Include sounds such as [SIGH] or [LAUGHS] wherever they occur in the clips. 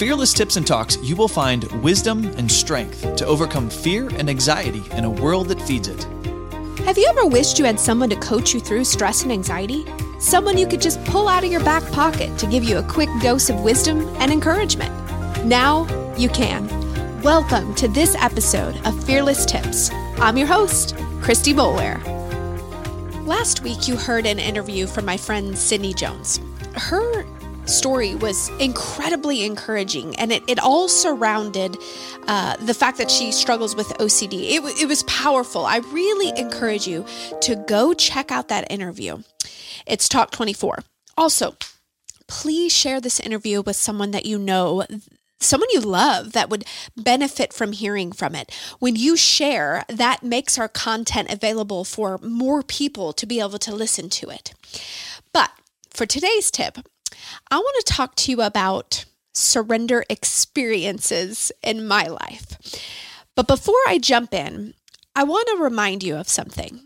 Fearless Tips and Talks, you will find wisdom and strength to overcome fear and anxiety in a world that feeds it. Have you ever wished you had someone to coach you through stress and anxiety? Someone you could just pull out of your back pocket to give you a quick dose of wisdom and encouragement. Now you can. Welcome to this episode of Fearless Tips. I'm your host, Christy Boulware. Last week, you heard an interview from my friend Sydney Jones. Her story was incredibly encouraging, and it, it all surrounded uh, the fact that she struggles with OCD. It, it was powerful. I really encourage you to go check out that interview. It's Talk 24. Also, please share this interview with someone that you know someone you love that would benefit from hearing from it. When you share, that makes our content available for more people to be able to listen to it. But for today's tip, I want to talk to you about surrender experiences in my life. But before I jump in, I want to remind you of something.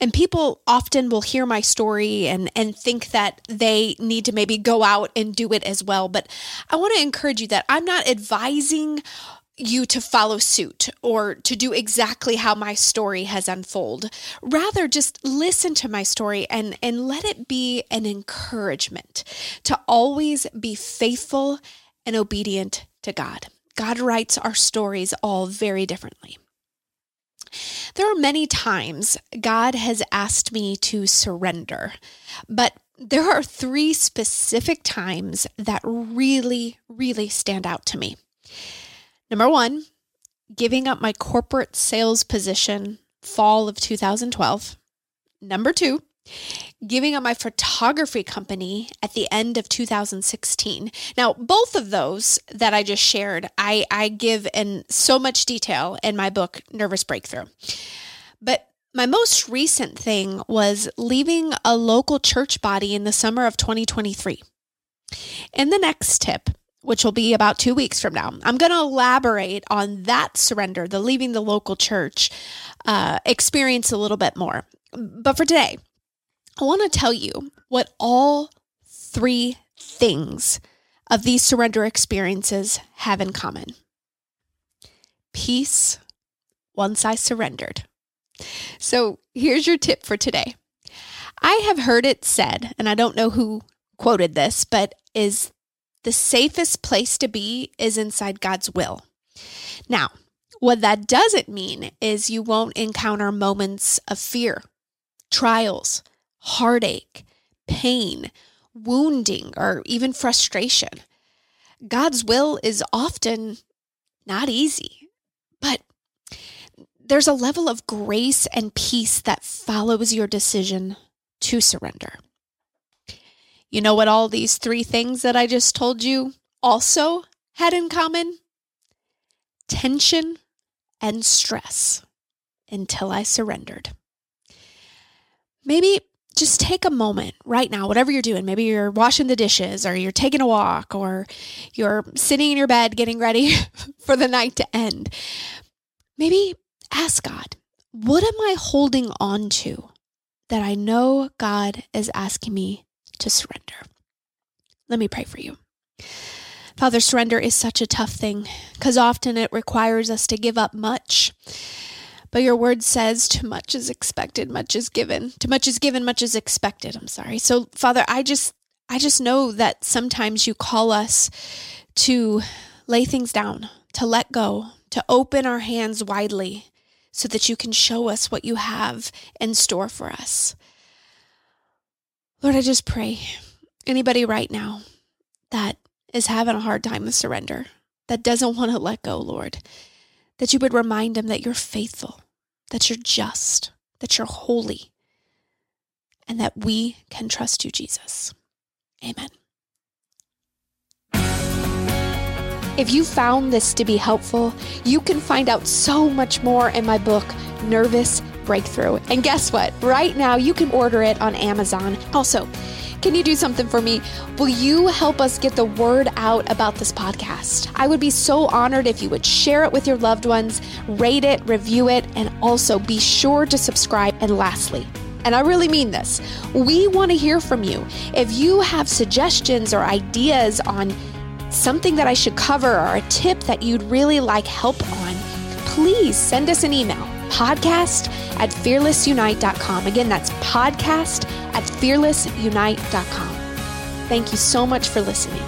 And people often will hear my story and, and think that they need to maybe go out and do it as well. But I want to encourage you that I'm not advising you to follow suit or to do exactly how my story has unfolded. Rather, just listen to my story and, and let it be an encouragement to always be faithful and obedient to God. God writes our stories all very differently. There are many times God has asked me to surrender, but there are three specific times that really, really stand out to me. Number one, giving up my corporate sales position fall of 2012. Number two, giving up my photography company at the end of 2016. Now, both of those that I just shared, I, I give in so much detail in my book, Nervous Breakthrough. But my most recent thing was leaving a local church body in the summer of 2023. In the next tip, which will be about two weeks from now. I'm going to elaborate on that surrender, the leaving the local church uh, experience a little bit more. But for today, I want to tell you what all three things of these surrender experiences have in common peace once I surrendered. So here's your tip for today. I have heard it said, and I don't know who quoted this, but is the safest place to be is inside God's will. Now, what that doesn't mean is you won't encounter moments of fear, trials, heartache, pain, wounding, or even frustration. God's will is often not easy, but there's a level of grace and peace that follows your decision to surrender. You know what all these three things that I just told you also had in common? Tension and stress until I surrendered. Maybe just take a moment right now, whatever you're doing. Maybe you're washing the dishes, or you're taking a walk, or you're sitting in your bed getting ready [LAUGHS] for the night to end. Maybe ask God, what am I holding on to that I know God is asking me to surrender. Let me pray for you. Father, surrender is such a tough thing because often it requires us to give up much. But your word says, too much is expected, much is given. Too much is given, much is expected. I'm sorry. So, Father, I just I just know that sometimes you call us to lay things down, to let go, to open our hands widely so that you can show us what you have in store for us. Lord, I just pray anybody right now that is having a hard time with surrender, that doesn't want to let go, Lord, that you would remind them that you're faithful, that you're just, that you're holy, and that we can trust you, Jesus. Amen. If you found this to be helpful, you can find out so much more in my book, Nervous breakthrough. And guess what? Right now, you can order it on Amazon. Also, can you do something for me? Will you help us get the word out about this podcast? I would be so honored if you would share it with your loved ones, rate it, review it, and also be sure to subscribe. And lastly, and I really mean this, we want to hear from you. If you have suggestions or ideas on something that I should cover, or a tip that you'd really like help on, please send us an email podcast at fearlessunite.com. Again, that's podcast at fearlessunite.com. Thank you so much for listening.